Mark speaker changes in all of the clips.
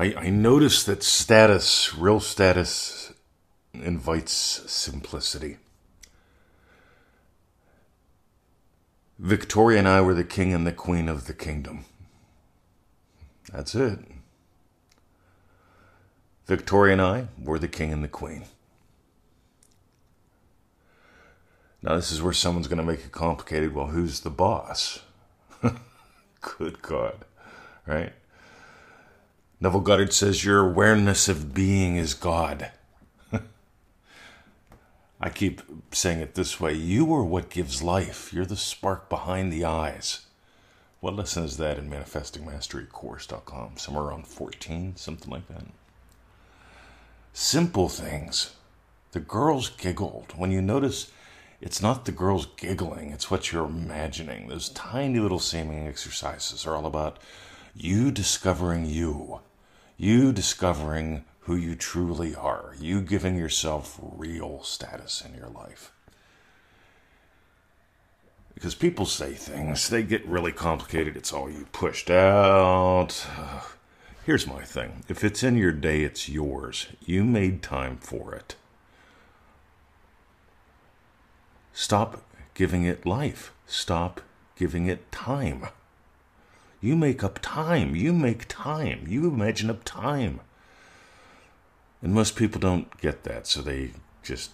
Speaker 1: I, I notice that status, real status, invites simplicity. Victoria and I were the king and the queen of the kingdom. That's it. Victoria and I were the king and the queen. Now, this is where someone's going to make it complicated. Well, who's the boss? Good God, right? Neville Goddard says your awareness of being is God. I keep saying it this way you are what gives life, you're the spark behind the eyes. What lesson is that in manifestingmasterycourse.com? Somewhere around 14, something like that. Simple things. The girls giggled. When you notice it's not the girls giggling, it's what you're imagining. Those tiny little seeming exercises are all about you discovering you, you discovering who you truly are, you giving yourself real status in your life. Because people say things, they get really complicated. It's all you pushed out. Here's my thing if it's in your day, it's yours. You made time for it. Stop giving it life. Stop giving it time. You make up time. You make time. You imagine up time. And most people don't get that, so they just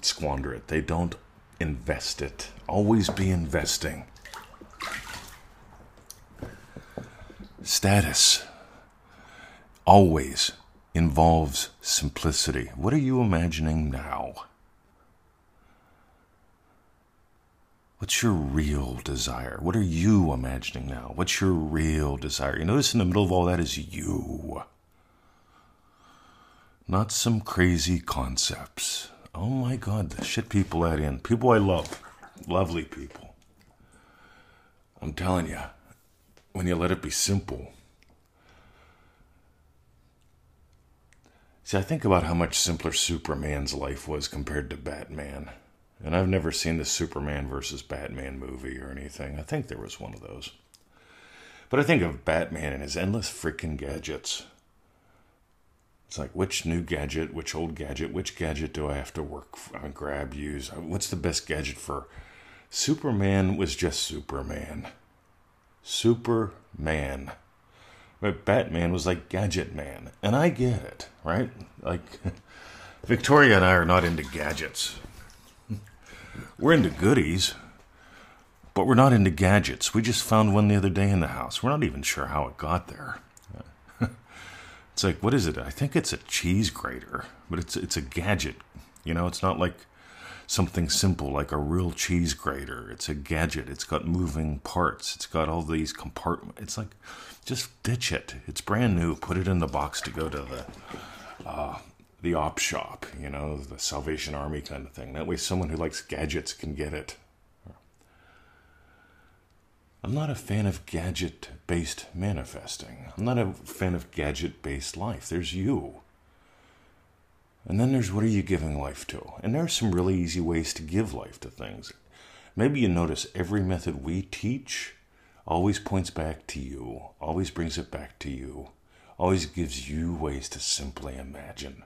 Speaker 1: squander it. They don't invest it. Always be investing. Status always involves simplicity. What are you imagining now? What's your real desire? What are you imagining now? What's your real desire? You notice in the middle of all that is you. Not some crazy concepts. Oh my God, the shit people add in. People I love. Lovely people. I'm telling you, when you let it be simple. See, I think about how much simpler Superman's life was compared to Batman. And I've never seen the Superman versus Batman movie or anything. I think there was one of those. But I think of Batman and his endless freaking gadgets. It's like which new gadget, which old gadget, which gadget do I have to work on, uh, grab, use? Uh, what's the best gadget for? Superman was just Superman. Superman. But Batman was like Gadget Man. And I get it, right? Like, Victoria and I are not into gadgets. We're into goodies, but we're not into gadgets. We just found one the other day in the house. We're not even sure how it got there. it's like, what is it? I think it's a cheese grater, but it's it's a gadget. You know, it's not like something simple like a real cheese grater. It's a gadget. It's got moving parts. It's got all these compartments. It's like, just ditch it. It's brand new. Put it in the box to go to the uh, the op shop, you know, the Salvation Army kind of thing. That way, someone who likes gadgets can get it. I'm not a fan of gadget based manifesting. I'm not a fan of gadget based life. There's you. And then there's what are you giving life to? And there are some really easy ways to give life to things. Maybe you notice every method we teach always points back to you, always brings it back to you, always gives you ways to simply imagine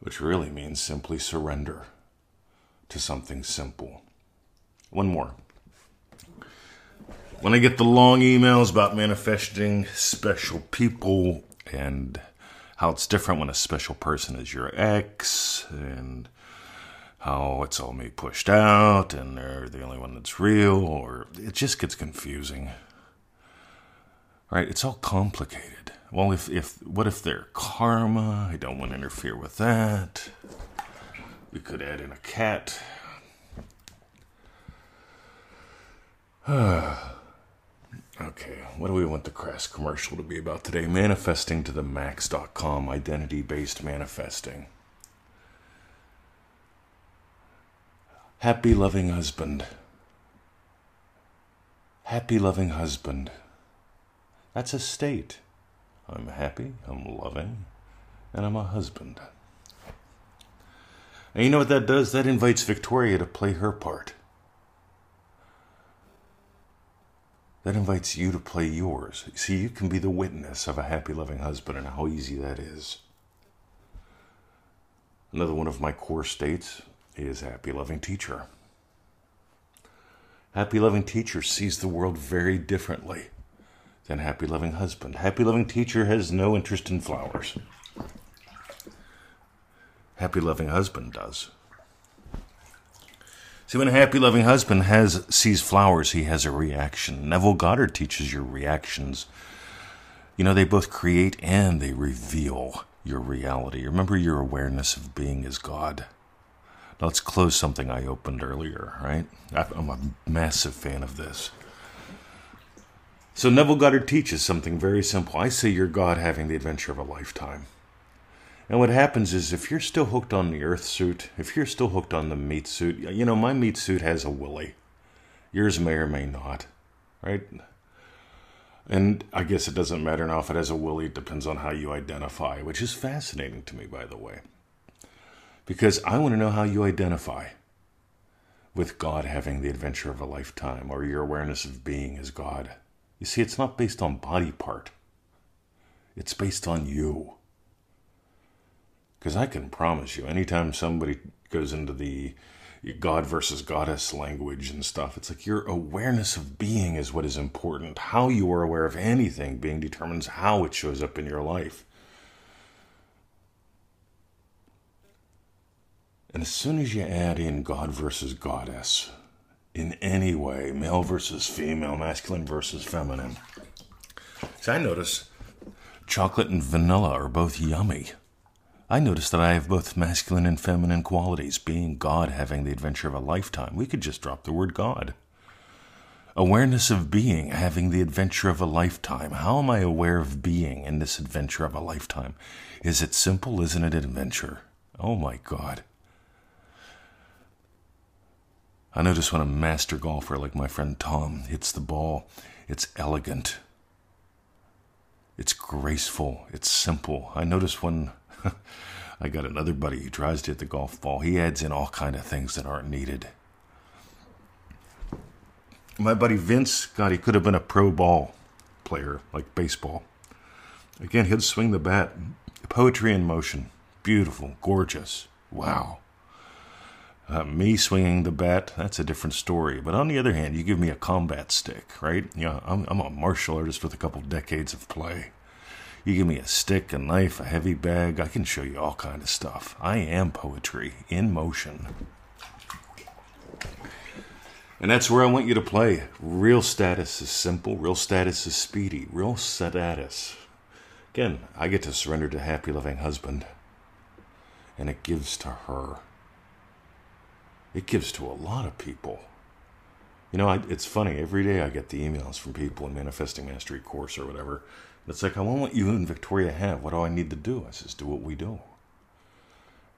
Speaker 1: which really means simply surrender to something simple. One more. When I get the long emails about manifesting special people and how it's different when a special person is your ex and how it's all me pushed out and they're the only one that's real or it just gets confusing. Right? It's all complicated. Well, if, if what if they're karma? I don't want to interfere with that. We could add in a cat. okay, what do we want the crass commercial to be about today? Manifesting to the max.com, identity based manifesting. Happy loving husband. Happy loving husband. That's a state. I'm happy, I'm loving, and I'm a husband. And you know what that does? That invites Victoria to play her part. that invites you to play yours. See, you can be the witness of a happy, loving husband and how easy that is. Another one of my core states is happy, loving teacher. Happy, loving teacher sees the world very differently than happy, loving husband. Happy, loving teacher has no interest in flowers. Happy, loving husband does. See, when a happy, loving husband has sees flowers, he has a reaction. Neville Goddard teaches your reactions. You know, they both create and they reveal your reality. Remember, your awareness of being is God. Now, let's close something I opened earlier, right? I'm a massive fan of this. So, Neville Goddard teaches something very simple. I say you're God having the adventure of a lifetime. And what happens is if you're still hooked on the earth suit, if you're still hooked on the meat suit, you know, my meat suit has a willy. Yours may or may not, right? And I guess it doesn't matter now if it has a willy, it depends on how you identify, which is fascinating to me, by the way. Because I want to know how you identify with God having the adventure of a lifetime or your awareness of being as God. You see, it's not based on body part, it's based on you. Because I can promise you, anytime somebody goes into the God versus goddess language and stuff, it's like your awareness of being is what is important. How you are aware of anything being determines how it shows up in your life. And as soon as you add in God versus goddess, in any way, male versus female, masculine versus feminine, see, I notice chocolate and vanilla are both yummy. I notice that I have both masculine and feminine qualities, being God having the adventure of a lifetime. We could just drop the word God. Awareness of being, having the adventure of a lifetime. How am I aware of being in this adventure of a lifetime? Is it simple? Isn't it an adventure? Oh my God. I notice when a master golfer like my friend Tom hits the ball, it's elegant, it's graceful, it's simple. I notice when I got another buddy who tries to hit the golf ball. He adds in all kind of things that aren't needed. My buddy Vince, God, he could have been a pro ball player like baseball. Again, he'd swing the bat. Poetry in motion. Beautiful, gorgeous. Wow. Uh, me swinging the bat, that's a different story. But on the other hand, you give me a combat stick, right? Yeah, I'm, I'm a martial artist with a couple decades of play. You give me a stick, a knife, a heavy bag, I can show you all kind of stuff. I am poetry in motion. And that's where I want you to play. Real status is simple, real status is speedy, real status. Again, I get to surrender to happy, loving husband. And it gives to her. It gives to a lot of people. You know, I, it's funny. Every day I get the emails from people in Manifesting Mastery course or whatever it's like, I want what you and Victoria have. What do I need to do? I says, do what we do.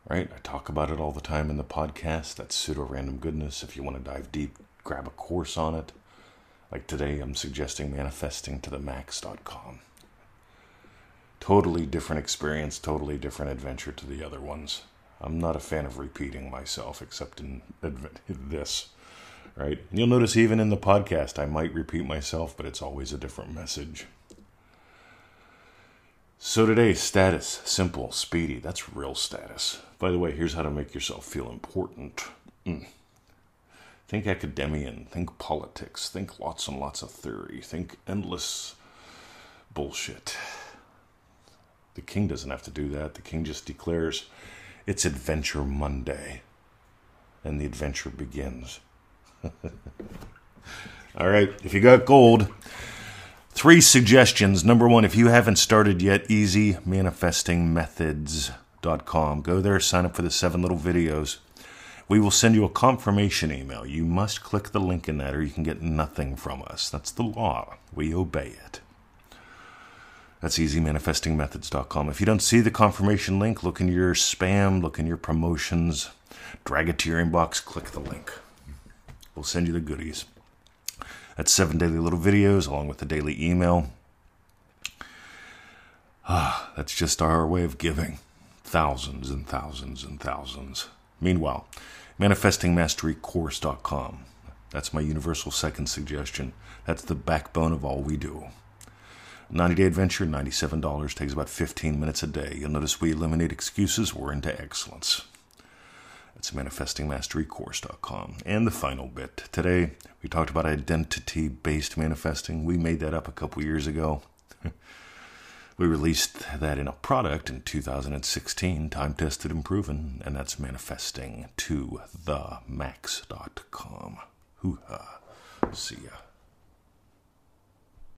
Speaker 1: Right? I talk about it all the time in the podcast. That's pseudo random goodness. If you want to dive deep, grab a course on it. Like today, I'm suggesting manifesting to the max.com. Totally different experience, totally different adventure to the other ones. I'm not a fan of repeating myself, except in this, right? And you'll notice even in the podcast, I might repeat myself, but it's always a different message. So today, status, simple, speedy. That's real status. By the way, here's how to make yourself feel important. Mm. Think academian, think politics, think lots and lots of theory, think endless bullshit. The king doesn't have to do that. The king just declares it's Adventure Monday, and the adventure begins. All right, if you got gold, Three suggestions. Number one, if you haven't started yet, easymanifestingmethods.com. Go there, sign up for the seven little videos. We will send you a confirmation email. You must click the link in that or you can get nothing from us. That's the law. We obey it. That's easymanifestingmethods.com. If you don't see the confirmation link, look in your spam, look in your promotions, drag it to your inbox, click the link. We'll send you the goodies. That's seven daily little videos along with the daily email. Ah, that's just our way of giving. Thousands and thousands and thousands. Meanwhile, manifestingmasterycourse.com. That's my universal second suggestion. That's the backbone of all we do. 90 day adventure, $97, takes about 15 minutes a day. You'll notice we eliminate excuses, we're into excellence. That's manifestingmasterycourse.com. And the final bit. Today, we talked about identity based manifesting. We made that up a couple years ago. we released that in a product in 2016, time tested and proven, and that's manifesting to the max.com. Hoo ha. See ya.